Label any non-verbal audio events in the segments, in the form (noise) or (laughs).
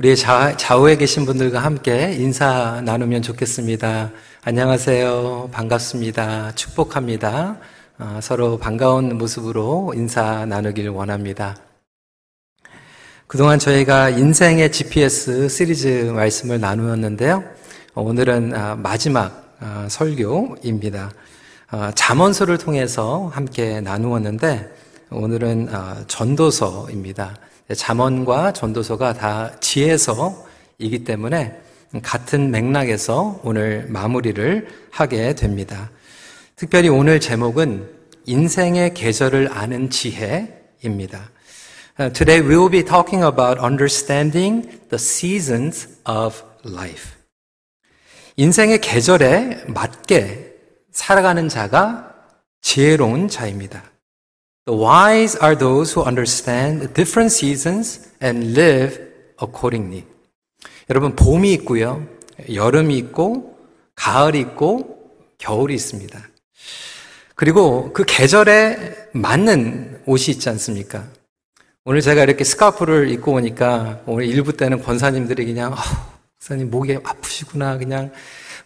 우리 좌, 좌우 에 계신 분들과 함께 인사 나누면 좋겠습니다. 안녕하세요. 반갑습니다. 축복합니다. 어, 서로 반가운 모습으로 인사 나누길 원합니다. 그동안 저희가 인생의 GPS 시리즈 말씀을 나누었는데요. 오늘은 아, 마지막 아, 설교입니다. 아, 잠언서를 통해서 함께 나누었는데 오늘은 전도서입니다. 잠언과 전도서가 다 지혜서이기 때문에 같은 맥락에서 오늘 마무리를 하게 됩니다. 특별히 오늘 제목은 인생의 계절을 아는 지혜입니다. Today we will be talking about understanding the seasons of life. 인생의 계절에 맞게 살아가는 자가 지혜로운 자입니다. The wise are those who understand different seasons and live accordingly. 여러분, 봄이 있고요. 여름이 있고, 가을이 있고, 겨울이 있습니다. 그리고 그 계절에 맞는 옷이 있지 않습니까? 오늘 제가 이렇게 스카프를 입고 오니까 오늘 일부 때는 권사님들이 그냥, 어, 목사님 목이 아프시구나. 그냥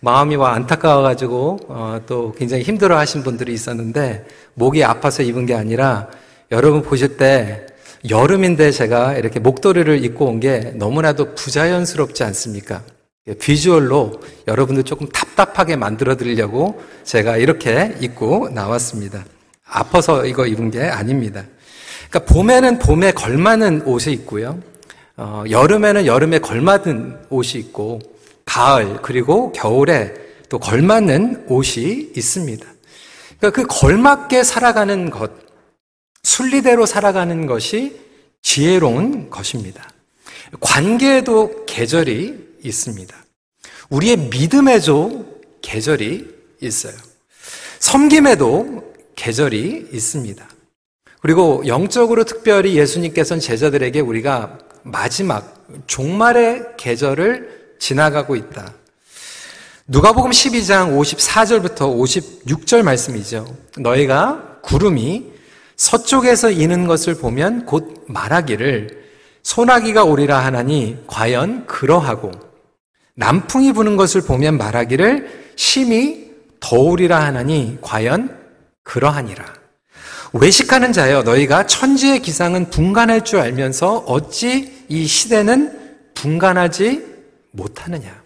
마음이 와 안타까워가지고 어, 또 굉장히 힘들어하신 분들이 있었는데 목이 아파서 입은 게 아니라 여러분 보실 때 여름인데 제가 이렇게 목도리를 입고 온 게 너무나도 부자연스럽지 않습니까? 비주얼로 여러분들 조금 답답하게 만들어 드리려고 제가 이렇게 입고 나왔습니다. 아파서 이거 입은 게 아닙니다. 그러니까 봄에는 봄에 걸맞는 옷이 있고요. 어, 여름에는 여름에 걸맞은 옷이 있고 가을 그리고 겨울에 또 걸맞는 옷이 있습니다. 그러니까 그 걸맞게 살아가는 것, 순리대로 살아가는 것이 지혜로운 것입니다. 관계에도 계절이 있습니다. 우리의 믿음에도 계절이 있어요. 섬김에도 계절이 있습니다. 그리고 영적으로 특별히 예수님께서는 제자들에게 우리가 마지막 종말의 계절을 지나가고 있다. 누가복음 12장 54절부터 56절 말씀이죠. 너희가 구름이 서쪽에서 이는 것을 보면 곧 말하기를 소나기가 오리라 하나니 과연 그러하고 남풍이 부는 것을 보면 말하기를 심히 더우리라 하나니 과연 그러하니라. 외식하는 자여 너희가 천지의 기상은 분간할 줄 알면서 어찌 이 시대는 분간하지 못하느냐.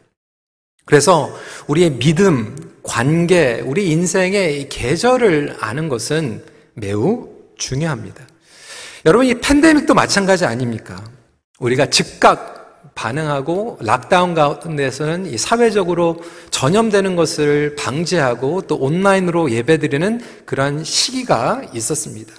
그래서 우리의 믿음, 관계, 우리 인생의 계절을 아는 것은 매우 중요합니다. 여러분, 이 팬데믹도 마찬가지 아닙니까? 우리가 즉각 반응하고 락다운 가운데서는 이 사회적으로 전염되는 것을 방지하고 또 온라인으로 예배드리는 그런 시기가 있었습니다.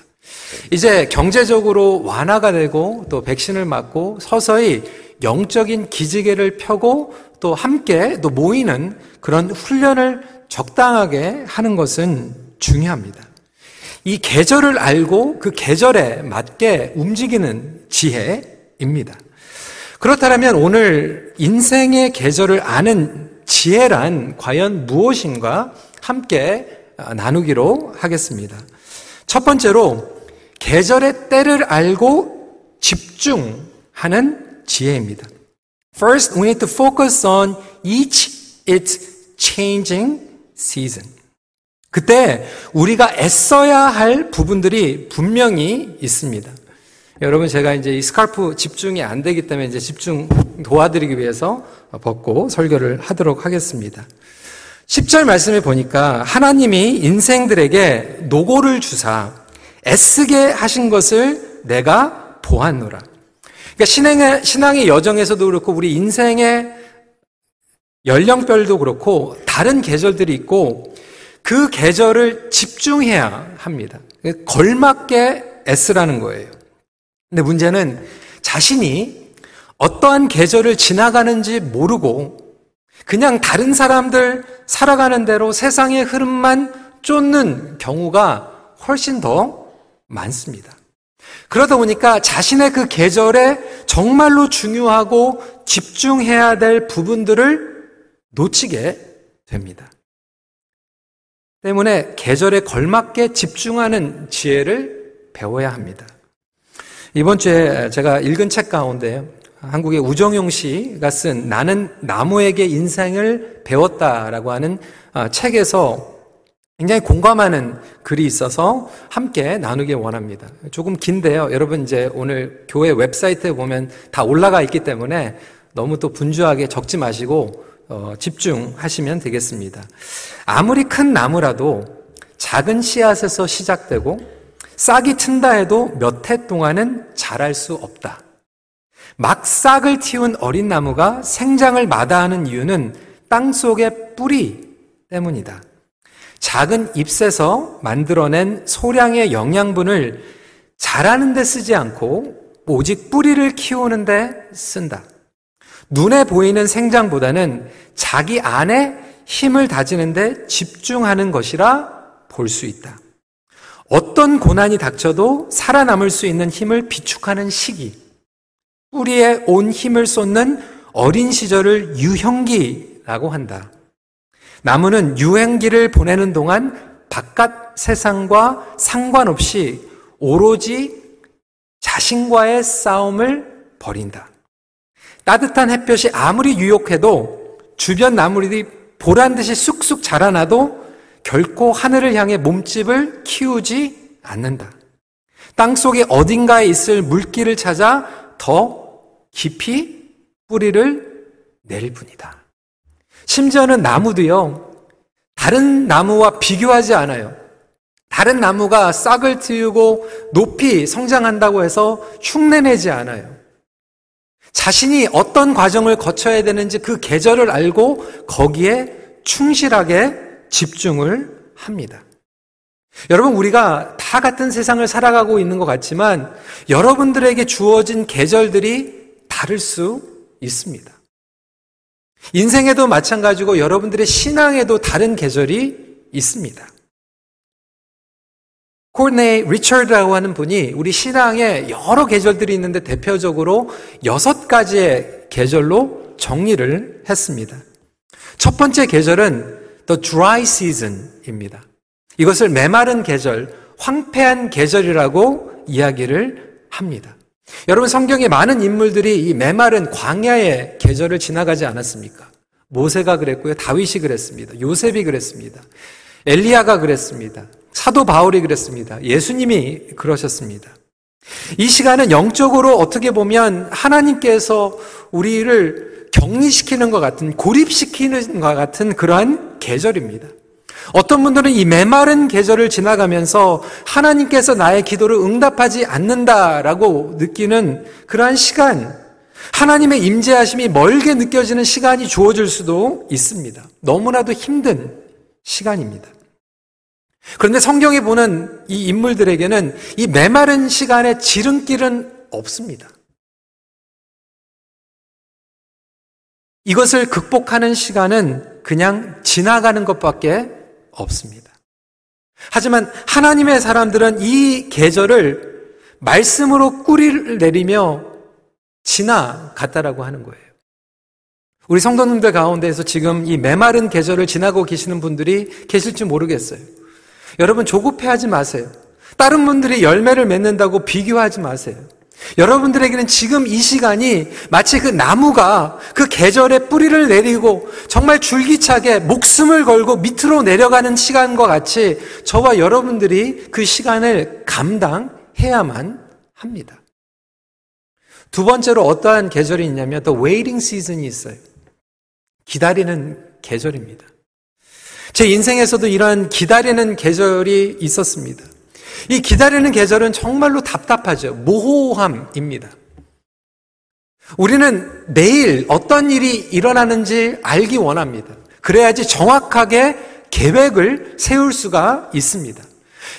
이제 경제적으로 완화가 되고 또 백신을 맞고 서서히 영적인 기지개를 펴고 또 함께 또 모이는 그런 훈련을 적당하게 하는 것은 중요합니다. 이 계절을 알고 그 계절에 맞게 움직이는 지혜입니다. 그렇다면 오늘 인생의 계절을 아는 지혜란 과연 무엇인가 함께 나누기로 하겠습니다. 첫 번째로 계절의 때를 알고 집중하는 지혜입니다. First, we need to focus on each its changing season. 그때 우리가 애써야 할 부분들이 분명히 있습니다. 여러분 제가 이제 이 스카프 집중이 안 되기 때문에 이제 집중 도와드리기 위해서 벗고 설교를 하도록 하겠습니다. 10절 말씀에 보니까 하나님이 인생들에게 노고를 주사 애쓰게 하신 것을 내가 보았노라. 그러니까 신앙의, 신앙의 여정에서도 그렇고 우리 인생의 연령별도 그렇고 다른 계절들이 있고 그 계절을 집중해야 합니다. 걸맞게 애쓰라는 거예요. 근데 문제는 자신이 어떠한 계절을 지나가는지 모르고 그냥 다른 사람들 살아가는 대로 세상의 흐름만 쫓는 경우가 훨씬 더 많습니다. 그러다 보니까 자신의 그 계절에 정말로 중요하고 집중해야 될 부분들을 놓치게 됩니다. 때문에 계절에 걸맞게 집중하는 지혜를 배워야 합니다. 이번 주에 제가 읽은 책 가운데 한국의 우정용 씨가 쓴 나는 나무에게 인생을 배웠다라고 하는 어, 책에서 굉장히 공감하는 글이 있어서 함께 나누기 원합니다. 조금 긴데요. 여러분 이제 오늘 교회 웹사이트에 보면 다 올라가 있기 때문에 너무 또 분주하게 적지 마시고 어, 집중하시면 되겠습니다. 아무리 큰 나무라도 작은 씨앗에서 시작되고 싹이 튼다 해도 몇 해 동안은 자랄 수 없다. 막 싹을 틔운 어린 나무가 생장을 마다하는 이유는 땅 속의 뿌리 때문이다. 작은 잎에서 만들어낸 소량의 영양분을 자라는 데 쓰지 않고 오직 뿌리를 키우는 데 쓴다. 눈에 보이는 생장보다는 자기 안에 힘을 다지는데 집중하는 것이라 볼 수 있다. 어떤 고난이 닥쳐도 살아남을 수 있는 힘을 비축하는 시기, 뿌리에 온 힘을 쏟는 어린 시절을 유형기라고 한다. 나무는 유행기를 보내는 동안 바깥 세상과 상관없이 오로지 자신과의 싸움을 벌인다. 따뜻한 햇볕이 아무리 유혹해도 주변 나무들이 보란 듯이 쑥쑥 자라나도 결코 하늘을 향해 몸집을 키우지 않는다. 땅 속에 어딘가에 있을 물기를 찾아 더 깊이 뿌리를 내릴 뿐이다. 심지어는 나무도요, 다른 나무와 비교하지 않아요. 다른 나무가 싹을 틔우고 높이 성장한다고 해서 흉내내지 않아요. 자신이 어떤 과정을 거쳐야 되는지 그 계절을 알고 거기에 충실하게 집중을 합니다. 여러분, 우리가 다 같은 세상을 살아가고 있는 것 같지만 여러분들에게 주어진 계절들이 다를 수 있습니다. 인생에도 마찬가지고 여러분들의 신앙에도 다른 계절이 있습니다. 코르네 리처드라고 하는 분이 우리 신앙에 여러 계절들이 있는데 대표적으로 여섯 가지의 계절로 정리를 했습니다. 첫 번째 계절은 the dry season입니다. 이것을 메마른 계절, 황폐한 계절이라고 이야기를 합니다. 여러분 성경에 많은 인물들이 이 메마른 광야의 계절을 지나가지 않았습니까? 모세가 그랬고요. 다윗이 그랬습니다. 요셉이 그랬습니다. 엘리야가 그랬습니다. 사도 바울이 그랬습니다. 예수님이 그러셨습니다. 이 시간은 영적으로 어떻게 보면 하나님께서 우리를 격리시키는 것 같은, 고립시키는 것 같은 그러한 계절입니다. 어떤 분들은 이 메마른 계절을 지나가면서 하나님께서 나의 기도를 응답하지 않는다라고 느끼는 그러한 시간, 하나님의 임재하심이 멀게 느껴지는 시간이 주어질 수도 있습니다. 너무나도 힘든 시간입니다. 그런데 성경에 보는 이 인물들에게는 이 메마른 시간에 지름길은 없습니다. 이것을 극복하는 시간은 그냥 지나가는 것밖에 없습니다. 하지만 하나님의 사람들은 이 계절을 말씀으로 꾸리를 내리며 지나갔다라고 하는 거예요. 우리 성도님들 가운데에서 지금 이 메마른 계절을 지나고 계시는 분들이 계실지 모르겠어요. 여러분 조급해하지 마세요. 다른 분들이 열매를 맺는다고 비교하지 마세요. 여러분들에게는 지금 이 시간이 마치 그 나무가 그 계절에 뿌리를 내리고 정말 줄기차게 목숨을 걸고 밑으로 내려가는 시간과 같이 저와 여러분들이 그 시간을 감당해야만 합니다. 두 번째로 어떠한 계절이 있냐면 또 waiting season이 있어요. 기다리는 계절입니다. 제 인생에서도 이러한 기다리는 계절이 있었습니다. 이 기다리는 계절은 정말로 답답하죠. 모호함입니다. 우리는 내일 어떤 일이 일어나는지 알기 원합니다. 그래야지 정확하게 계획을 세울 수가 있습니다.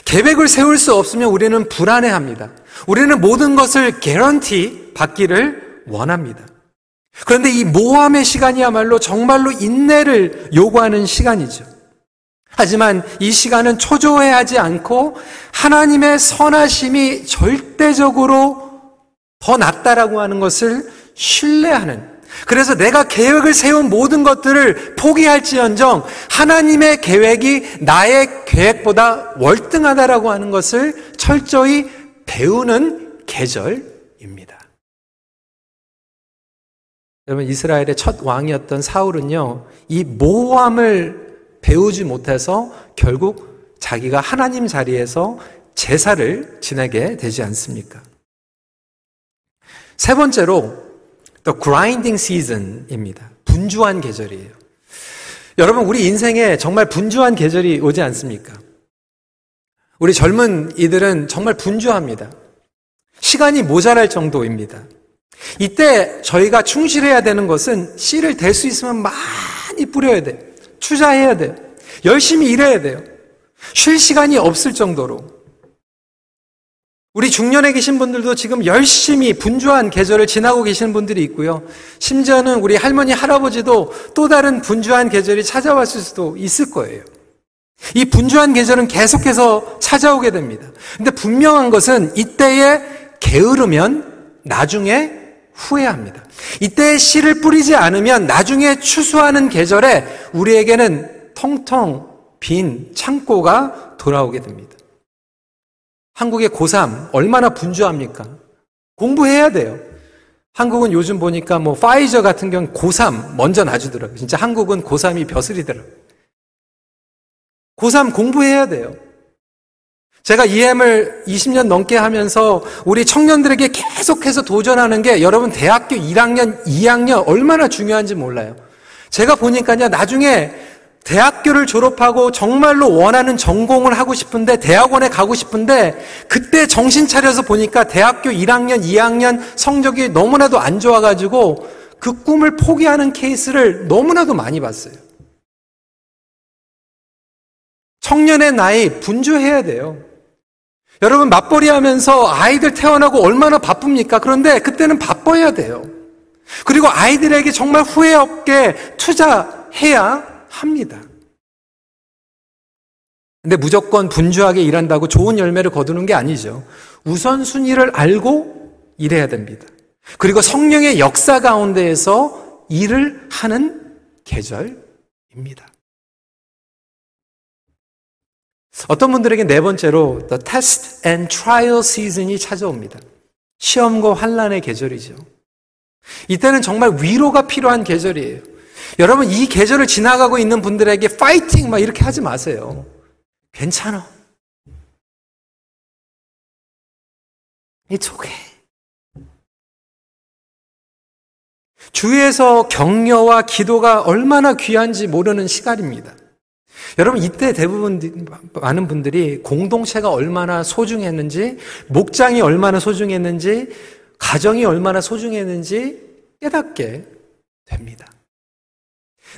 계획을 세울 수 없으면 우리는 불안해합니다. 우리는 모든 것을 개런티 받기를 원합니다. 그런데 이 모함의 시간이야말로 정말로 인내를 요구하는 시간이죠. 하지만 이 시간은 초조해하지 않고 하나님의 선하심이 절대적으로 더 낫다라고 하는 것을 신뢰하는 그래서 내가 계획을 세운 모든 것들을 포기할지언정 하나님의 계획이 나의 계획보다 월등하다라고 하는 것을 철저히 배우는 계절입니다. 여러분 이스라엘의 첫 왕이었던 사울은요. 이 모함을 배우지 못해서 결국 자기가 하나님 자리에서 제사를 지내게 되지 않습니까? 세 번째로 the grinding season입니다. 분주한 계절이에요. 여러분 우리 인생에 정말 분주한 계절이 오지 않습니까? 우리 젊은 이들은 정말 분주합니다. 시간이 모자랄 정도입니다. 이때 저희가 충실해야 되는 것은 씨를 댈 수 있으면 많이 뿌려야 돼요. 투자해야 돼요. 열심히 일해야 돼요. 쉴 시간이 없을 정도로. 우리 중년에 계신 분들도 지금 열심히 분주한 계절을 지나고 계시는 분들이 있고요. 심지어는 우리 할머니, 할아버지도 또 다른 분주한 계절이 찾아왔을 수도 있을 거예요. 이 분주한 계절은 계속해서 찾아오게 됩니다. 근데 분명한 것은 이때에 게으르면 나중에 후회합니다. 이때에 씨를 뿌리지 않으면 나중에 추수하는 계절에 우리에게는 텅텅 빈 창고가 돌아오게 됩니다. 한국의 고3 얼마나 분주합니까? 공부해야 돼요. 한국은 요즘 보니까 뭐 파이저 같은 경우 고3 먼저 놔주더라고요. 진짜 한국은 고3이 벼슬이더라고요. 고3 공부해야 돼요. 제가 EM을 20년 넘게 하면서 우리 청년들에게 계속해서 도전하는 게 여러분 대학교 1학년, 2학년 얼마나 중요한지 몰라요. 제가 보니까요, 나중에 대학교를 졸업하고 정말로 원하는 전공을 하고 싶은데 대학원에 가고 싶은데 그때 정신 차려서 보니까 대학교 1학년, 2학년 성적이 너무나도 안 좋아가지고 그 꿈을 포기하는 케이스를 너무나도 많이 봤어요. 청년의 나이 분주해야 돼요. 여러분 맞벌이 하면서 아이들 태어나고 얼마나 바쁩니까? 그런데 그때는 바빠야 돼요. 그리고 아이들에게 정말 후회 없게 투자해야 합니다. 근데 무조건 분주하게 일한다고 좋은 열매를 거두는 게 아니죠. 우선순위를 알고 일해야 됩니다. 그리고 성령의 역사 가운데에서 일을 하는 계절입니다. 어떤 분들에게 네 번째로 the test and trial season이 찾아옵니다. 시험과 환란의 계절이죠. 이때는 정말 위로가 필요한 계절이에요. 여러분 이 계절을 지나가고 있는 분들에게 파이팅 막 이렇게 하지 마세요. 괜찮아. It's okay. 주위에서 격려와 기도가 얼마나 귀한지 모르는 시간입니다. 여러분, 이때 대부분 많은 분들이 공동체가 얼마나 소중했는지, 목장이 얼마나 소중했는지, 가정이 얼마나 소중했는지 깨닫게 됩니다.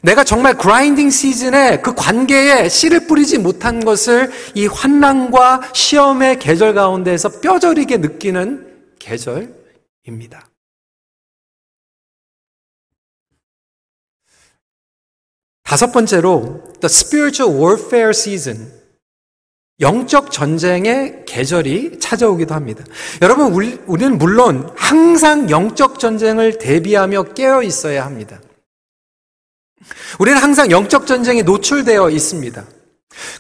내가 정말 그라인딩 시즌에 그 관계에 씨를 뿌리지 못한 것을 이 환난과 시험의 계절 가운데에서 뼈저리게 느끼는 계절입니다. 다섯 번째로 the spiritual warfare season 영적 전쟁의 계절이 찾아오기도 합니다. 여러분 우리는 물론 항상 영적 전쟁을 대비하며 깨어 있어야 합니다. 우리는 항상 영적 전쟁에 노출되어 있습니다.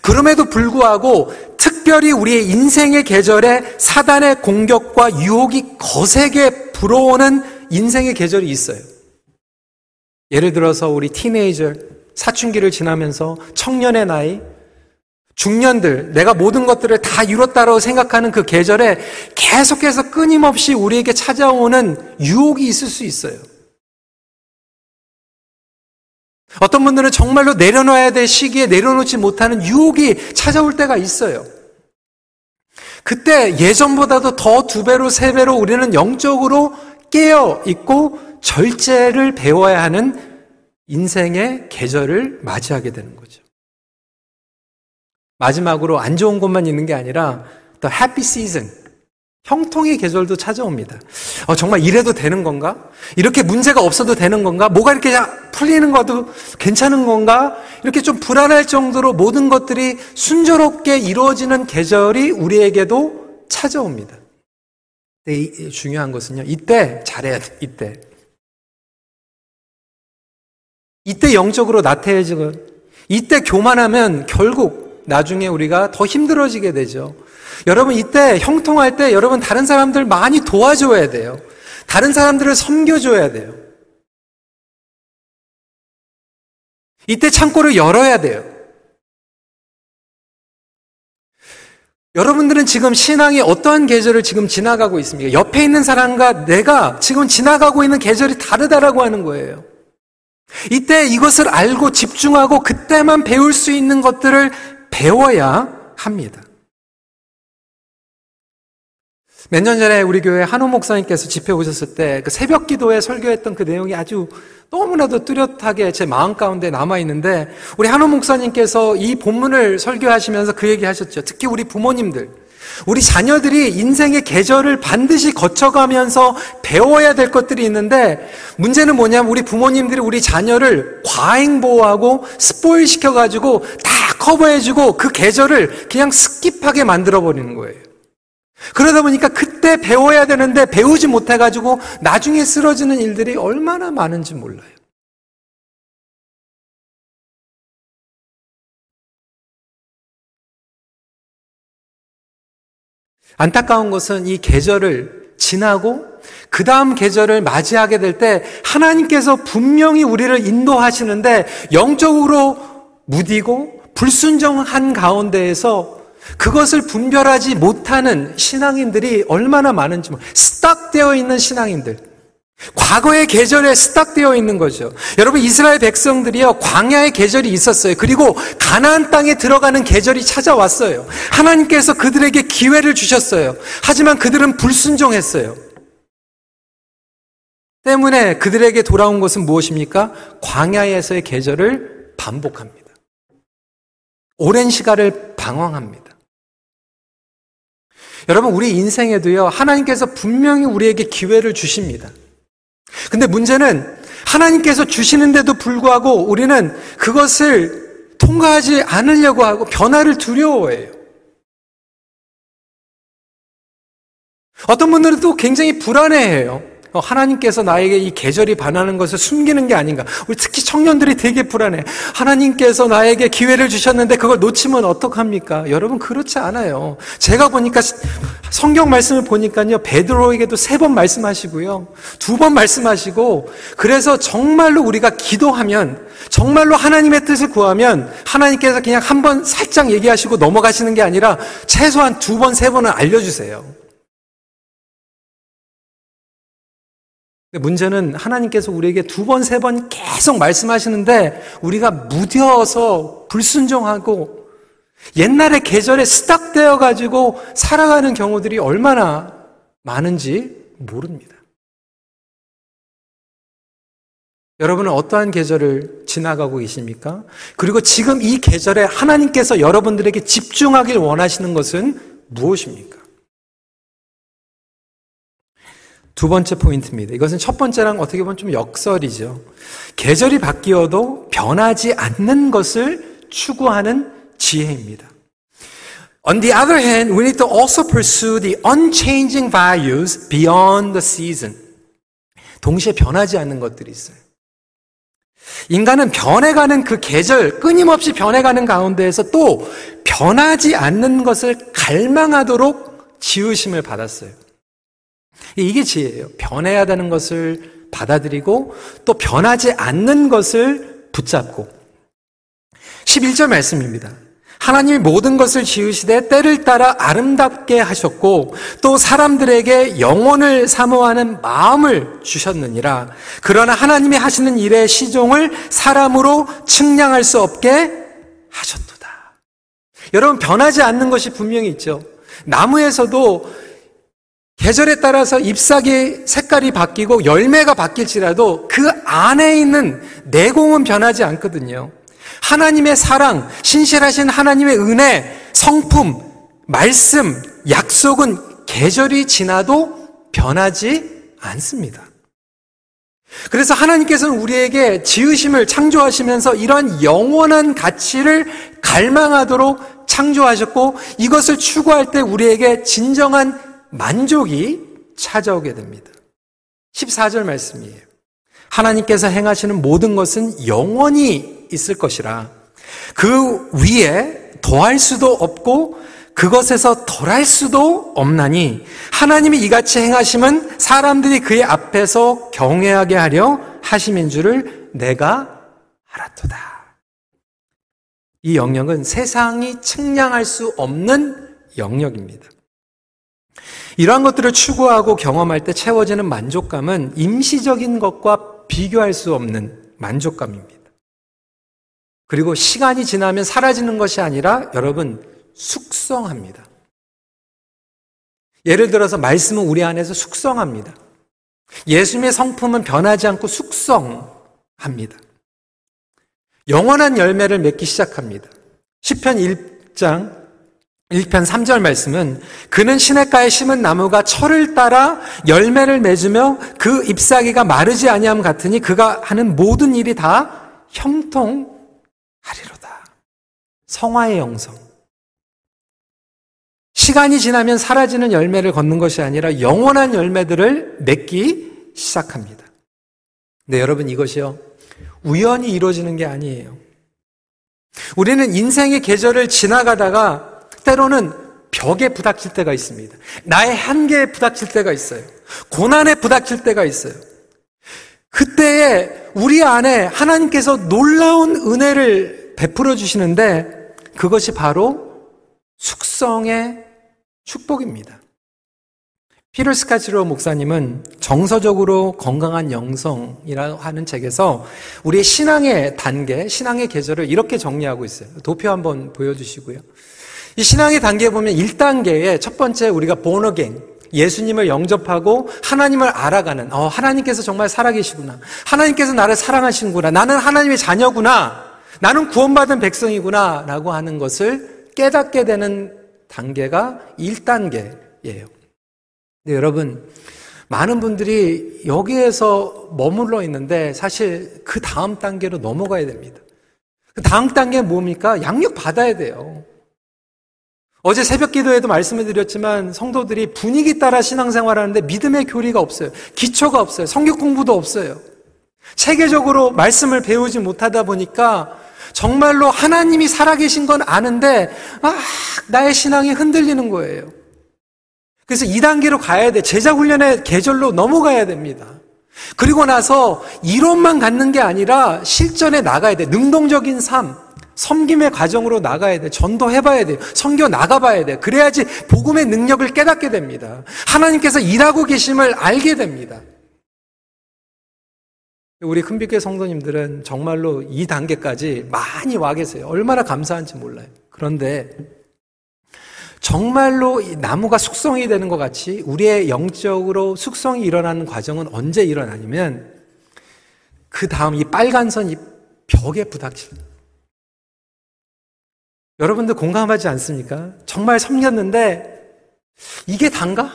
그럼에도 불구하고 특별히 우리의 인생의 계절에 사단의 공격과 유혹이 거세게 불어오는 인생의 계절이 있어요. 예를 들어서 우리 티네이저, 사춘기를 지나면서 청년의 나이, 중년들, 내가 모든 것들을 다 이뤘다고 생각하는 그 계절에 계속해서 끊임없이 우리에게 찾아오는 유혹이 있을 수 있어요. 어떤 분들은 정말로 내려놔야 될 시기에 내려놓지 못하는 유혹이 찾아올 때가 있어요. 그때 예전보다도 더 두 배로 세 배로 우리는 영적으로 깨어 있고 절제를 배워야 하는 인생의 계절을 맞이하게 되는 거죠. 마지막으로 안 좋은 것만 있는 게 아니라 더 해피 시즌 형통의 계절도 찾아옵니다. 어, 정말 이래도 되는 건가? 이렇게 문제가 없어도 되는 건가? 뭐가 이렇게 풀리는 것도 괜찮은 건가? 이렇게 좀 불안할 정도로 모든 것들이 순조롭게 이루어지는 계절이 우리에게도 찾아옵니다. 중요한 것은요, 이때 잘해야 돼, 이때. 이때 영적으로 나태해지고, 이때 교만하면 결국 나중에 우리가 더 힘들어지게 되죠. 여러분 이때 형통할 때 여러분 다른 사람들 많이 도와줘야 돼요. 다른 사람들을 섬겨줘야 돼요. 이때 창고를 열어야 돼요. 여러분들은 지금 신앙이 어떠한 계절을 지금 지나가고 있습니까? 옆에 있는 사람과 내가 지금 지나가고 있는 계절이 다르다라고 하는 거예요. 이때 이것을 알고 집중하고 그때만 배울 수 있는 것들을 배워야 합니다. 몇 년 전에 우리 교회 한호 목사님께서 집회 오셨을 때 그 새벽 기도에 설교했던 그 내용이 아주 너무나도 뚜렷하게 제 마음 가운데 남아 있는데 우리 한호 목사님께서 이 본문을 설교하시면서 그 얘기 하셨죠. 특히 우리 부모님들, 우리 자녀들이 인생의 계절을 반드시 거쳐가면서 배워야 될 것들이 있는데 문제는 뭐냐면 우리 부모님들이 우리 자녀를 과잉 보호하고 spoil 시켜가지고 다 커버해주고 그 계절을 그냥 skip하게 만들어버리는 거예요. 그러다 보니까 그때 배워야 되는데 배우지 못해가지고 나중에 쓰러지는 일들이 얼마나 많은지 몰라요. 안타까운 것은 이 계절을 지나고 그 다음 계절을 맞이하게 될 때 하나님께서 분명히 우리를 인도하시는데 영적으로 무디고 불순정한 가운데에서 그것을 분별하지 못하는 신앙인들이 얼마나 많은지 스탁되어 있는 신앙인들. 과거의 계절에 스탁되어 있는 거죠. 여러분 이스라엘 백성들이요 광야의 계절이 있었어요. 그리고 가나안 땅에 들어가는 계절이 찾아왔어요. 하나님께서 그들에게 기회를 주셨어요. 하지만 그들은 불순종했어요. 때문에 그들에게 돌아온 것은 무엇입니까? 광야에서의 계절을 반복합니다. 오랜 시간을 방황합니다. 여러분, 우리 인생에도요, 하나님께서 분명히 우리에게 기회를 주십니다. 근데 문제는 하나님께서 주시는데도 불구하고 우리는 그것을 통과하지 않으려고 하고 변화를 두려워해요. 어떤 분들은 또 굉장히 불안해해요. 어, 하나님께서 나에게 이 계절이 반하는 것을 숨기는 게 아닌가. 우리 특히 청년들이 되게 불안해. 하나님께서 나에게 기회를 주셨는데 그걸 놓치면 어떡합니까? 여러분 그렇지 않아요. 제가 보니까 성경 말씀을 보니까요. 베드로에게도 세 번 말씀하시고요. 두 번 말씀하시고 그래서 정말로 우리가 기도하면 정말로 하나님의 뜻을 구하면 하나님께서 그냥 한 번 살짝 얘기하시고 넘어가시는 게 아니라 최소한 두 번, 세 번은 알려주세요. 문제는 하나님께서 우리에게 두 번, 세 번 계속 말씀하시는데 우리가 무뎌서 불순종하고 옛날의 계절에 스탁되어 가지고 살아가는 경우들이 얼마나 많은지 모릅니다. 여러분은 어떠한 계절을 지나가고 계십니까? 그리고 지금 이 계절에 하나님께서 여러분들에게 집중하길 원하시는 것은 무엇입니까? 두 번째 포인트입니다. 이것은 첫 번째랑 어떻게 보면 좀 역설이죠. 계절이 바뀌어도 변하지 않는 것을 추구하는 지혜입니다. On the other hand, we need to also pursue the unchanging values beyond the season. 동시에 변하지 않는 것들이 있어요. 인간은 변해가는 그 계절, 끊임없이 변해가는 가운데에서 또 변하지 않는 것을 갈망하도록 지으심을 받았어요. 이게 지혜예요. 변해야 되는 것을 받아들이고 또 변하지 않는 것을 붙잡고 11절 말씀입니다. 하나님이 모든 것을 지으시되 때를 따라 아름답게 하셨고 또 사람들에게 영혼을 사모하는 마음을 주셨느니라. 그러나 하나님이 하시는 일의 시종을 사람으로 측량할 수 없게 하셨도다. 여러분 변하지 않는 것이 분명히 있죠. 나무에서도 계절에 따라서 잎사귀 색깔이 바뀌고 열매가 바뀔지라도 그 안에 있는 내공은 변하지 않거든요. 하나님의 사랑, 신실하신 하나님의 은혜, 성품, 말씀, 약속은 계절이 지나도 변하지 않습니다. 그래서 하나님께서는 우리에게 지으심을 창조하시면서 이러한 영원한 가치를 갈망하도록 창조하셨고 이것을 추구할 때 우리에게 진정한 만족이 찾아오게 됩니다. 14절 말씀이에요. 하나님께서 행하시는 모든 것은 영원히 있을 것이라. 그 위에 더할 수도 없고 그것에서 덜할 수도 없나니 하나님이 이같이 행하심은 사람들이 그의 앞에서 경외하게 하려 하심인 줄을 내가 알았도다. 이 영역은 세상이 측량할 수 없는 영역입니다. 이러한 것들을 추구하고 경험할 때 채워지는 만족감은 임시적인 것과 비교할 수 없는 만족감입니다. 그리고 시간이 지나면 사라지는 것이 아니라 여러분 숙성합니다. 예를 들어서 말씀은 우리 안에서 숙성합니다. 예수님의 성품은 변하지 않고 숙성합니다. 영원한 열매를 맺기 시작합니다. 10편 1장 1편 3절 말씀은 그는 시냇가에 심은 나무가 철을 따라 열매를 맺으며 그 잎사귀가 마르지 아니함 같으니 그가 하는 모든 일이 다 형통하리로다. 성화의 영성. 시간이 지나면 사라지는 열매를 걷는 것이 아니라 영원한 열매들을 맺기 시작합니다. 네, 여러분 이것이요. 우연히 이루어지는 게 아니에요. 우리는 인생의 계절을 지나가다가 때로는 벽에 부닥칠 때가 있습니다. 나의 한계에 부닥칠 때가 있어요. 고난에 부닥칠 때가 있어요. 그때에 우리 안에 하나님께서 놀라운 은혜를 베풀어 주시는데 그것이 바로 숙성의 축복입니다. 피터 스카치로 목사님은 정서적으로 건강한 영성이라 하는 책에서 우리의 신앙의 단계, 신앙의 계절을 이렇게 정리하고 있어요. 도표 한번 보여주시고요. 이 신앙의 단계에 보면 1단계에 첫 번째 우리가 본어겐, 예수님을 영접하고 하나님을 알아가는, 어, 하나님께서 정말 살아계시구나. 하나님께서 나를 사랑하시는구나. 나는 하나님의 자녀구나. 나는 구원받은 백성이구나. 라고 하는 것을 깨닫게 되는 단계가 1단계예요. 네, 여러분, 많은 분들이 여기에서 머물러 있는데 사실 그 다음 단계로 넘어가야 됩니다. 그 다음 단계는 뭡니까? 양육 받아야 돼요. 어제 새벽 기도에도 말씀을 드렸지만 성도들이 분위기 따라 신앙생활 하는데 믿음의 교리가 없어요. 기초가 없어요. 성격 공부도 없어요. 체계적으로 말씀을 배우지 못하다 보니까 정말로 하나님이 살아계신 건 아는데, 아, 나의 신앙이 흔들리는 거예요. 그래서 2단계로 가야 돼. 제자훈련의 계절로 넘어가야 됩니다. 그리고 나서 이론만 갖는 게 아니라 실전에 나가야 돼. 능동적인 삶, 섬김의 과정으로 나가야 돼. 전도해봐야 돼. 성교 나가봐야 돼. 그래야지 복음의 능력을 깨닫게 됩니다. 하나님께서 일하고 계심을 알게 됩니다. 우리 큰빛교회 성도님들은 정말로 이 단계까지 많이 와 계세요. 얼마나 감사한지 몰라요. 그런데 정말로 나무가 숙성이 되는 것 같이 우리의 영적으로 숙성이 일어나는 과정은 언제 일어나냐면 그 다음 이 빨간 선이 벽에 부닥치 여러분들 공감하지 않습니까? 정말 섬겼는데 이게 단가?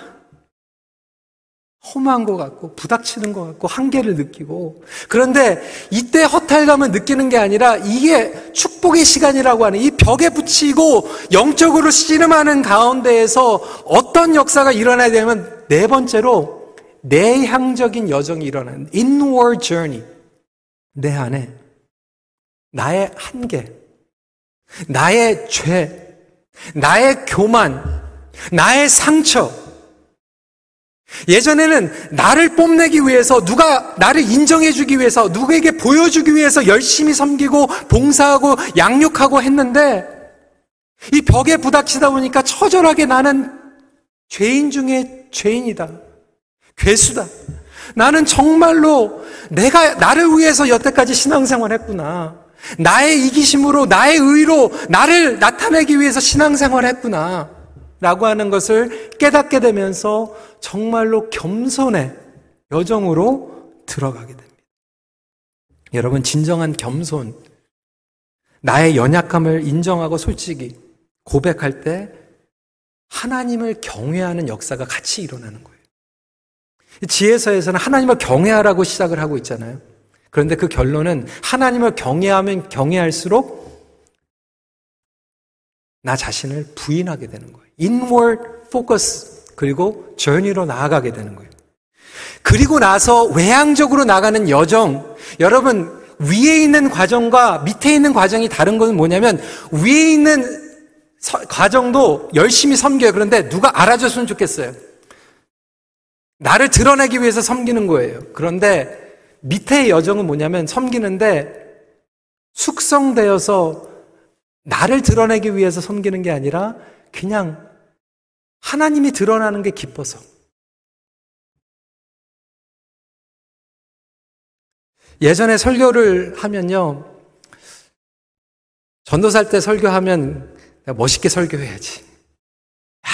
허무한 것 같고 부닥치는 것 같고 한계를 느끼고 그런데 이때 허탈감을 느끼는 게 아니라 이게 축복의 시간이라고 하는 이 벽에 붙이고 영적으로 씨름하는 가운데에서 어떤 역사가 일어나야 되면 네 번째로 내향적인 여정이 일어나는 inward journey 내 안에 나의 한계 나의 죄 나의 교만 나의 상처 예전에는 나를 뽐내기 위해서 누가 나를 인정해주기 위해서 누구에게 보여주기 위해서 열심히 섬기고 봉사하고 양육하고 했는데 이 벽에 부닥치다 보니까 처절하게 나는 죄인 중에 죄인이다. 괴수다. 나는 정말로 내가 나를 위해서 여태까지 신앙생활 했구나. 나의 이기심으로, 나의 의로 나를 나타내기 위해서 신앙생활 했구나. 라고 하는 것을 깨닫게 되면서 정말로 겸손의 여정으로 들어가게 됩니다. 여러분, 진정한 겸손, 나의 연약함을 인정하고 솔직히 고백할 때 하나님을 경외하는 역사가 같이 일어나는 거예요. 지혜서에서는 하나님을 경외하라고 시작을 하고 있잖아요. 그런데 그 결론은 하나님을 경외하면 경외할수록 나 자신을 부인하게 되는 거예요. inward focus 그리고 journey로 나아가게 되는 거예요. 그리고 나서 외향적으로 나가는 여정 여러분 위에 있는 과정과 밑에 있는 과정이 다른 것은 뭐냐면 위에 있는 서, 과정도 열심히 섬겨요. 그런데 누가 알아줬으면 좋겠어요. 나를 드러내기 위해서 섬기는 거예요. 그런데 밑에의 여정은 뭐냐면 섬기는데 숙성되어서 나를 드러내기 위해서 섬기는 게 아니라 그냥 하나님이 드러나는 게 기뻐서. 예전에 설교를 하면요. 전도살 때 설교하면 멋있게 설교해야지. 야,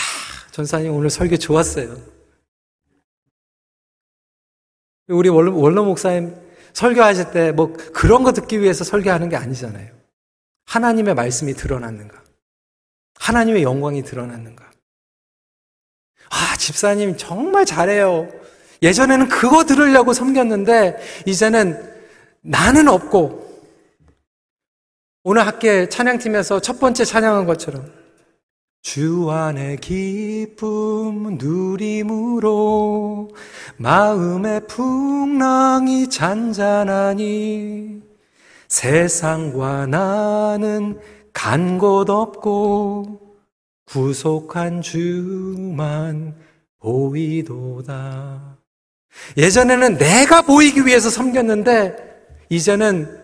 전사님 오늘 설교 좋았어요. 우리 원로, 원로 목사님 설교하실 때 뭐 그런 거 듣기 위해서 설교하는 게 아니잖아요. 하나님의 말씀이 드러났는가? 하나님의 영광이 드러났는가? 아, 집사님 정말 잘해요. 예전에는 그거 들으려고 섬겼는데, 이제는 나는 없고, 오늘 학계 찬양팀에서 첫 번째 찬양한 것처럼, 주 안의 기쁨 누림으로 마음의 풍랑이 잔잔하니 세상과 나는 간 곳 없고 구속한 주만 보이도다. 예전에는 내가 보이기 위해서 섬겼는데 이제는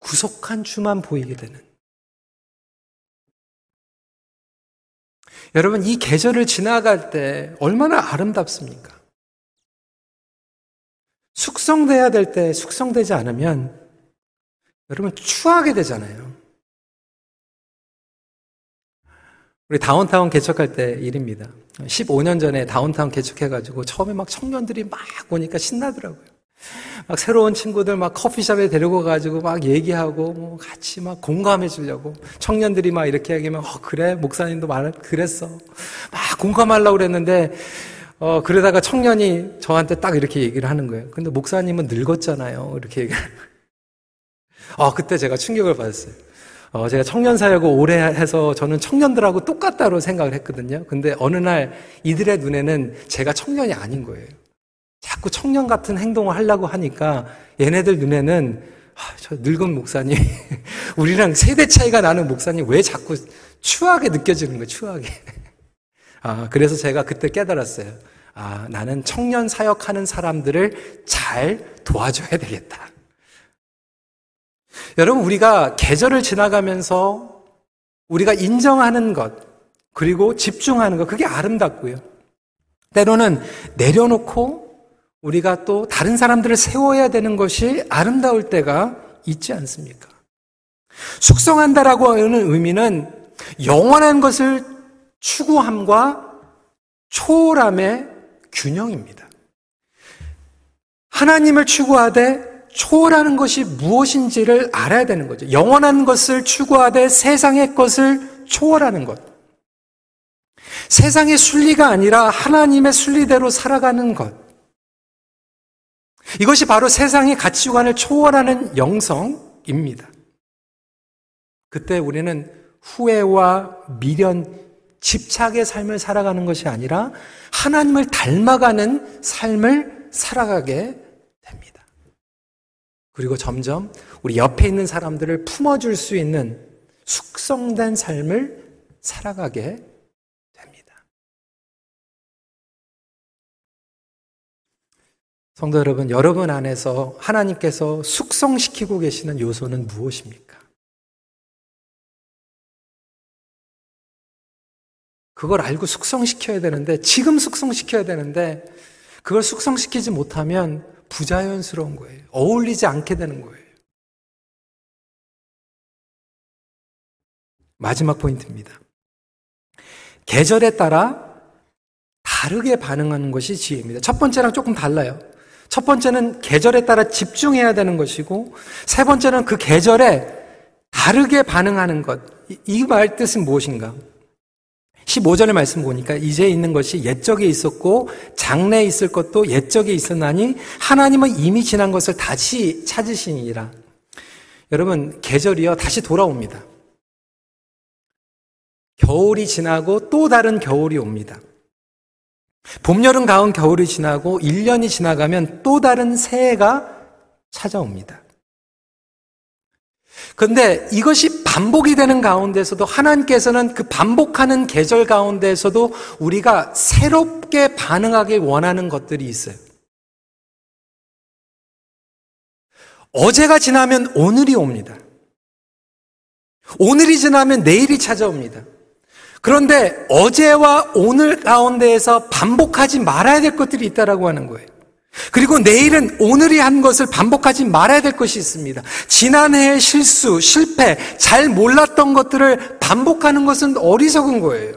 구속한 주만 보이게 되는. 여러분, 이 계절을 지나갈 때 얼마나 아름답습니까? 숙성돼야 될 때 숙성되지 않으면 여러분 추하게 되잖아요. 우리 다운타운 개척할 때 일입니다. 15년 전에 다운타운 개척해가지고 처음에 막 청년들이 막 오니까 신나더라고요. 막 새로운 친구들 막 커피숍에 데리고 가지고 막 얘기하고 뭐 같이 막 공감해 주려고 청년들이 막 이렇게 얘기하면 어 그래 목사님도 말 그랬어 막 공감하려고 그랬는데 어 그러다가 청년이 저한테 딱 이렇게 얘기를 하는 거예요. 근데 목사님은 늙었잖아요. 이렇게 얘기를 아, 그때 제가 충격을 받았어요. 어, 제가 청년 사역을 오래 해서 저는 청년들하고 똑같다고 생각을 했거든요. 근데 어느 날 이들의 눈에는 제가 청년이 아닌 거예요. 자꾸 청년 같은 행동을 하려고 하니까 얘네들 눈에는 아, 저 늙은 목사님, (laughs) 우리랑 세대 차이가 나는 목사님 왜 자꾸 추하게 느껴지는 거예요, 추하게. (laughs) 아, 그래서 제가 그때 깨달았어요. 아, 나는 청년 사역하는 사람들을 잘 도와줘야 되겠다. 여러분, 우리가 계절을 지나가면서 우리가 인정하는 것, 그리고 집중하는 것, 그게 아름답고요. 때로는 내려놓고 우리가 또 다른 사람들을 세워야 되는 것이 아름다울 때가 있지 않습니까? 숙성한다라고 하는 의미는 영원한 것을 추구함과 초월함의 균형입니다. 하나님을 추구하되 초월하는 것이 무엇인지를 알아야 되는 거죠. 영원한 것을 추구하되 세상의 것을 초월하는 것. 세상의 순리가 아니라 하나님의 순리대로 살아가는 것. 이것이 바로 세상의 가치관을 초월하는 영성입니다. 그때 우리는 후회와 미련, 집착의 삶을 살아가는 것이 아니라 하나님을 닮아가는 삶을 살아가게 그리고 점점 우리 옆에 있는 사람들을 품어줄 수 있는 숙성된 삶을 살아가게 성도 여러분, 여러분 안에서 하나님께서 숙성시키고 계시는 요소는 무엇입니까? 그걸 알고 숙성시켜야 되는데, 지금 숙성시켜야 되는데, 그걸 숙성시키지 못하면 부자연스러운 거예요. 어울리지 않게 되는 거예요. 마지막 포인트입니다. 계절에 따라 다르게 반응하는 것이 지혜입니다. 첫 번째랑 조금 달라요. 첫 번째는 계절에 따라 집중해야 되는 것이고, 세 번째는 그 계절에 다르게 반응하는 것. 이 말 뜻은 무엇인가? 15절의 말씀 보니까 이제 있는 것이 옛적에 있었고 장래에 있을 것도 옛적에 있었나니 하나님은 이미 지난 것을 다시 찾으시니라. 여러분, 계절이요, 다시 돌아옵니다. 겨울이 지나고 또 다른 겨울이 옵니다. 봄, 여름, 가을, 겨울이 지나고 1년이 지나가면 또 다른 새해가 찾아옵니다. 그런데 이것이 반복이 되는 가운데서도 하나님께서는 그 반복하는 계절 가운데서도 우리가 새롭게 반응하길 원하는 것들이 있어요. 어제가 지나면 오늘이 옵니다. 오늘이 지나면 내일이 찾아옵니다. 그런데 어제와 오늘 가운데에서 반복하지 말아야 될 것들이 있다라고 하는 거예요. 그리고 내일은 오늘이 한 것을 반복하지 말아야 될 것이 있습니다. 지난해의 실수, 실패, 잘 몰랐던 것들을 반복하는 것은 어리석은 거예요.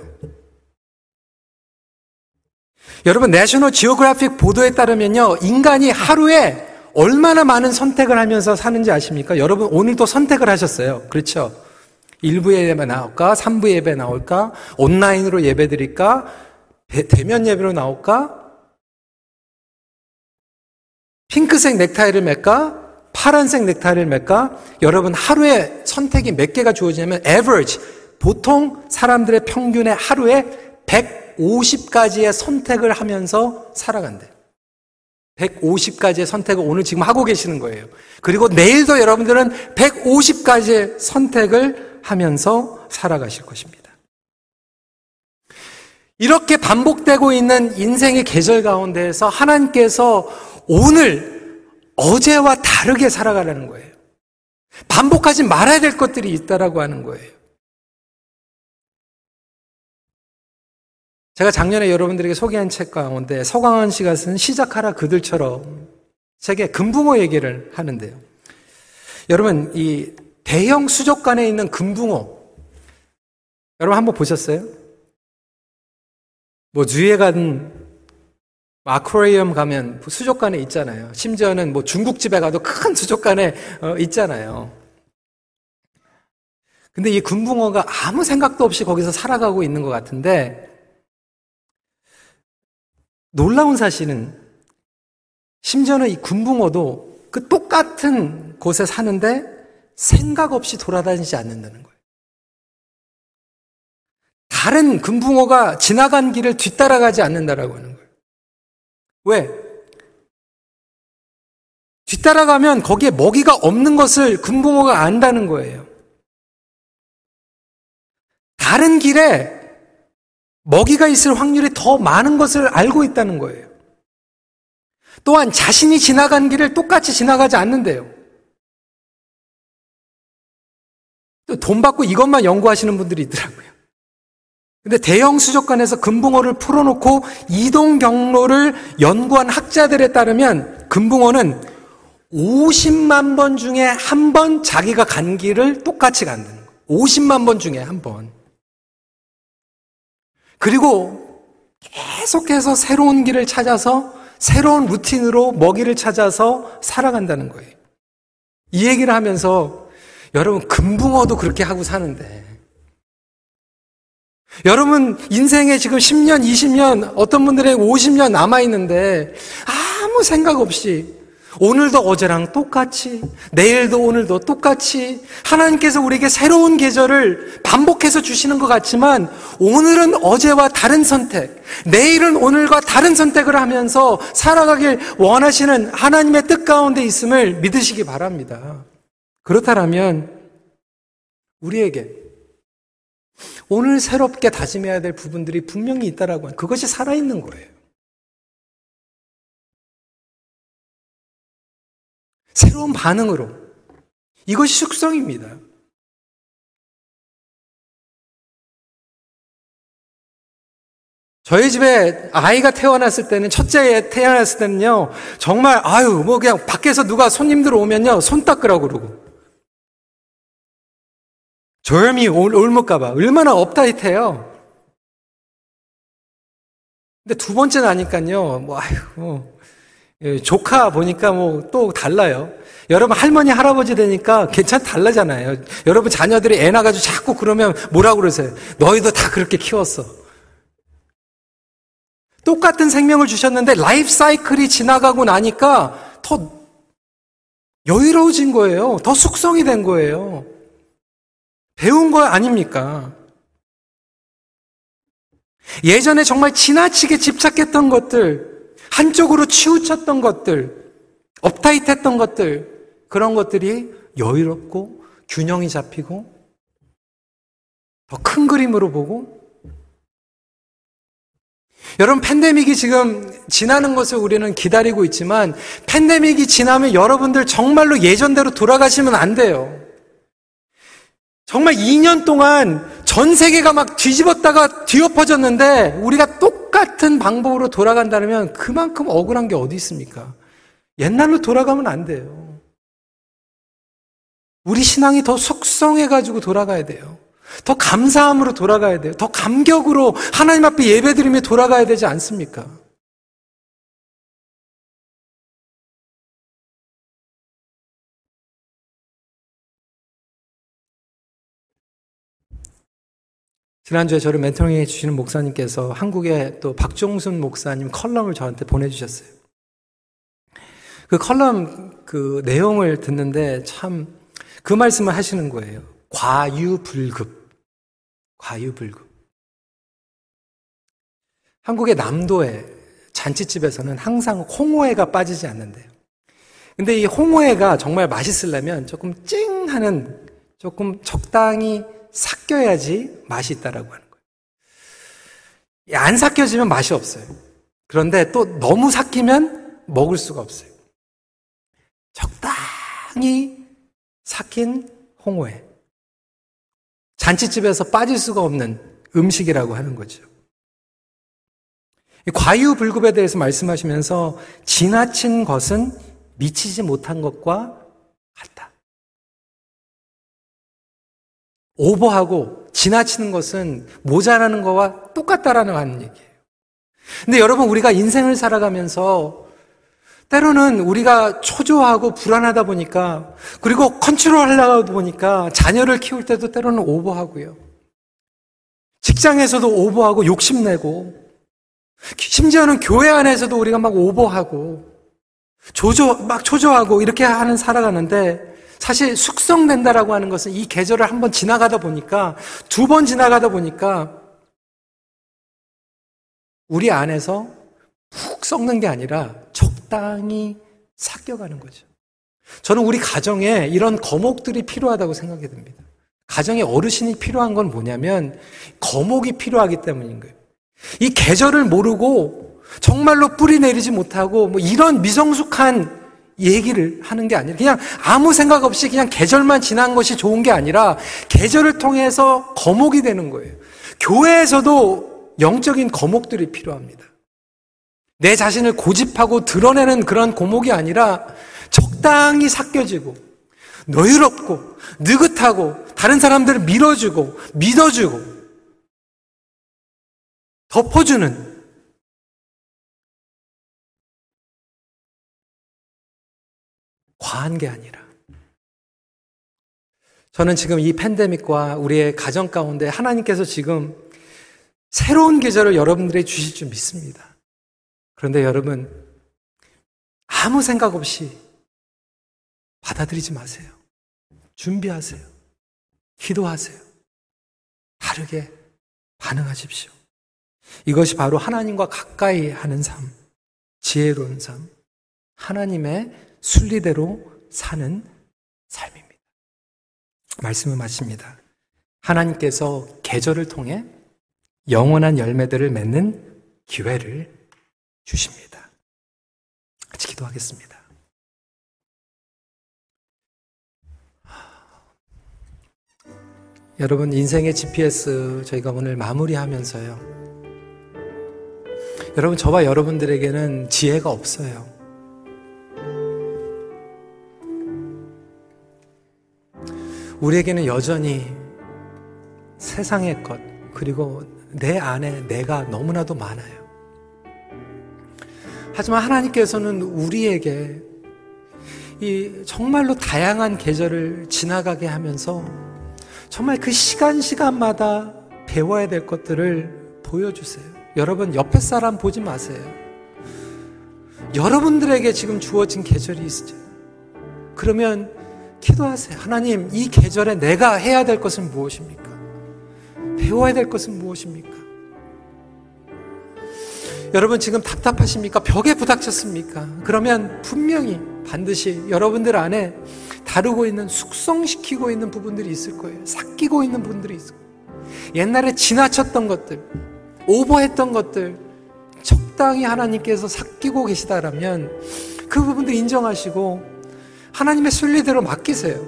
여러분, 내셔널 지오그래픽 보도에 따르면요, 인간이 하루에 얼마나 많은 선택을 하면서 사는지 아십니까? 여러분, 오늘도 선택을 하셨어요. 그렇죠? 1부 예배 나올까? 3부 예배 나올까? 온라인으로 예배 드릴까? 대 면 예배로 나올까? 핑크색 넥타이를 맬까? 파란색 넥타이를 맬까? 여러분 하루에 선택이 몇 개가 주어지냐면 average 보통 사람들의 평균의 하루에 150가지의 선택을 하면서 살아간대. 150가지의 선택을 오늘 지금 하고 계시는 거예요. 그리고 내일도 여러분들은 150가지의 선택을 하면서 살아가실 것입니다. 이렇게 반복되고 있는 인생의 계절 가운데에서 하나님께서 오늘 어제와 다르게 살아가라는 거예요. 반복하지 말아야 될 것들이 있다라고 하는 거예요. 제가 작년에 여러분들에게 소개한 책 가운데 서광원 씨가 쓴 시작하라 그들처럼 책에 금붕어 얘기를 하는데요. 여러분, 이 대형 수족관에 있는 금붕어, 여러분 한번 보셨어요? 뭐, 주에 간 아쿠아리움 가면 수족관에 있잖아요. 심지어는 뭐 중국집에 가도 큰 수족관에 어, 있잖아요. 근데 이 금붕어가 아무 생각도 없이 거기서 살아가고 있는 것 같은데, 놀라운 사실은, 심지어는 이 금붕어도 그 똑같은 곳에 사는데 생각 없이 돌아다니지 않는다는 거예요. 다른 금붕어가 지나간 길을 뒤따라가지 않는다라고 하는 거예요. 왜? 뒤따라가면 거기에 먹이가 없는 것을 금붕어가 안다는 거예요. 다른 길에 먹이가 있을 확률이 더 많은 것을 알고 있다는 거예요. 또한 자신이 지나간 길을 똑같이 지나가지 않는데요. 돈 받고 이것만 연구하시는 분들이 있더라고요. 근데 대형 수족관에서 금붕어를 풀어놓고 이동 경로를 연구한 학자들에 따르면 금붕어는 50만 번 중에 한 번 자기가 간 길을 똑같이 간다는 거예요. 50만 번 중에 한 번. 그리고 계속해서 새로운 길을 찾아서 새로운 루틴으로 먹이를 찾아서 살아간다는 거예요. 이 얘기를 하면서 여러분 금붕어도 그렇게 하고 사는데 여러분, 인생에 지금 10년, 20년, 어떤 분들의 50년 남아있는데, 아무 생각 없이, 오늘도 어제랑 똑같이, 내일도 오늘도 똑같이, 하나님께서 우리에게 새로운 계절을 반복해서 주시는 것 같지만, 오늘은 어제와 다른 선택, 내일은 오늘과 다른 선택을 하면서 살아가길 원하시는 하나님의 뜻 가운데 있음을 믿으시기 바랍니다. 그렇다면, 우리에게 오늘 새롭게 다짐해야 될 부분들이 분명히 있다라고 하는 그것이 살아있는 거예요. 새로운 반응으로. 이것이 숙성입니다. 저희 집에 아이가 태어났을 때는, 첫째 태어났을 때는요, 정말, 아유, 뭐 그냥 밖에서 누가 손님들 오면요, 손 닦으라고 그러고. 조염이 옮을까봐 얼마나 업다이트해요. 근데 두 번째 나니까요, 뭐, 아이고, 예, 조카 보니까 뭐 또 달라요. 여러분 할머니 할아버지 되니까 괜찮 달라잖아요. 여러분 자녀들이 애 낳아가지고 자꾸 그러면 뭐라고 그러세요? 너희도 다 그렇게 키웠어. 똑같은 생명을 주셨는데 라이프 사이클이 지나가고 나니까 더 여유로워진 거예요. 더 숙성이 된 거예요. 배운 거 아닙니까? 예전에 정말 지나치게 집착했던 것들, 한쪽으로 치우쳤던 것들, uptight했던 것들, 그런 것들이 여유롭고 균형이 잡히고 더 큰 그림으로 보고 여러분 팬데믹이 지금 지나는 것을 우리는 기다리고 있지만 팬데믹이 지나면 여러분들 정말로 예전대로 돌아가시면 안 돼요. 정말 2년 동안 전 세계가 막 뒤집었다가 뒤엎어졌는데 우리가 똑같은 방법으로 돌아간다면 그만큼 억울한 게 어디 있습니까? 옛날로 돌아가면 안 돼요. 우리 신앙이 더 속성해가지고 돌아가야 돼요. 더 감사함으로 돌아가야 돼요. 더 감격으로 하나님 앞에 예배드리며 돌아가야 되지 않습니까? 지난주에 저를 멘토링해 주시는 목사님께서 한국의 또 박종순 목사님 컬럼을 저한테 보내주셨어요. 그 컬럼 그 내용을 듣는데 참 그 말씀을 하시는 거예요. 과유불급. 과유불급. 한국의 남도에 잔치집에서는 항상 홍어회가 빠지지 않는데요. 근데 이 홍어회가 정말 맛있으려면 조금 찡 하는 조금 적당히 삭혀야지 맛이 있다라고 하는 거예요. 안 삭혀지면 맛이 없어요. 그런데 또 너무 삭히면 먹을 수가 없어요. 적당히 삭힌 홍어회. 잔치집에서 빠질 수가 없는 음식이라고 하는 거죠. 과유불급에 대해서 말씀하시면서 지나친 것은 미치지 못한 것과 같다. 오버하고 지나치는 것은 모자라는 것과 똑같다라는 하는 얘기예요. 근데 여러분 우리가 인생을 살아가면서 때로는 우리가 초조하고 불안하다 보니까 그리고 컨트롤 하려다 보니까 자녀를 키울 때도 때로는 오버하고요. 직장에서도 오버하고 욕심내고 심지어는 교회 안에서도 우리가 막 오버하고 조조 막 초조하고 이렇게 하는 살아가는데 사실 숙성된다라고 하는 것은 이 계절을 한번 지나가다 보니까 두 번 지나가다 보니까 우리 안에서 푹 썩는 게 아니라 적당히 삭혀가는 거죠. 저는 우리 가정에 이런 거목들이 필요하다고 생각이 듭니다. 가정에 어르신이 필요한 건 뭐냐면 거목이 필요하기 때문인 거예요. 이 계절을 모르고 정말로 뿌리 내리지 못하고 뭐 이런 미성숙한 얘기를 하는 게 아니라 그냥 아무 생각 없이 그냥 계절만 지난 것이 좋은 게 아니라 계절을 통해서 거목이 되는 거예요. 교회에서도 영적인 거목들이 필요합니다. 내 자신을 고집하고 드러내는 그런 고목이 아니라 적당히 삭혀지고 너유롭고 느긋하고 다른 사람들을 밀어주고 믿어주고 덮어주는 과한 게 아니라 저는 지금 이 팬데믹과 우리의 가정 가운데 하나님께서 지금 새로운 계절을 여러분들에게 주실 줄 믿습니다. 그런데 여러분 아무 생각 없이 받아들이지 마세요. 준비하세요. 기도하세요. 다르게 반응하십시오. 이것이 바로 하나님과 가까이 하는 삶, 지혜로운 삶, 하나님의 순리대로 사는 삶입니다. 말씀을 마칩니다. 하나님께서 계절을 통해 영원한 열매들을 맺는 기회를 주십니다. 같이 기도하겠습니다. 여러분, 인생의 GPS 저희가 오늘 마무리하면서요. 여러분, 저와 여러분들에게는 지혜가 없어요. 우리에게는 여전히 세상의 것, 그리고 내 안에 내가 너무나도 많아요. 하지만 하나님께서는 우리에게 이 정말로 다양한 계절을 지나가게 하면서 정말 그 시간 시간마다 배워야 될 것들을 보여주세요. 여러분 옆에 사람 보지 마세요. 여러분들에게 지금 주어진 계절이 있죠. 그러면 기도하세요. 하나님, 이 계절에 내가 해야 될 것은 무엇입니까? 배워야 될 것은 무엇입니까? 여러분 지금 답답하십니까? 벽에 부닥쳤습니까? 그러면 분명히 반드시 여러분들 안에 다루고 있는 숙성시키고 있는 부분들이 있을 거예요. 삭히고 있는 분들이 있을 거예요. 옛날에 지나쳤던 것들, 오버했던 것들, 적당히 하나님께서 삭히고 계시다라면 그 부분도 인정하시고 하나님의 순리대로 맡기세요.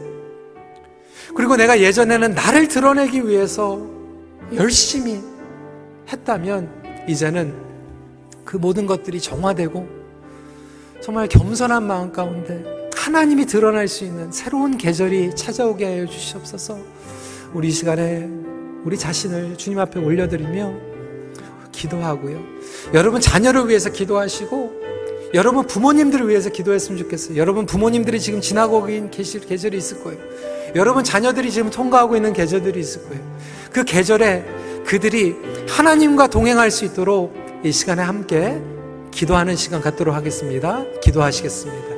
그리고 내가 예전에는 나를 드러내기 위해서 열심히 했다면 이제는 그 모든 것들이 정화되고 정말 겸손한 마음 가운데 하나님이 드러날 수 있는 새로운 계절이 찾아오게 하여 주시옵소서. 우리 이 시간에 우리 자신을 주님 앞에 올려드리며 기도하고요. 여러분 자녀를 위해서 기도하시고 여러분 부모님들을 위해서 기도했으면 좋겠어요. 여러분 부모님들이 지금 지나고 계실 계절이 있을 거예요. 여러분 자녀들이 지금 통과하고 있는 계절들이 있을 거예요. 그 계절에 그들이 하나님과 동행할 수 있도록 이 시간에 함께 기도하는 시간 갖도록 하겠습니다. 기도하시겠습니다.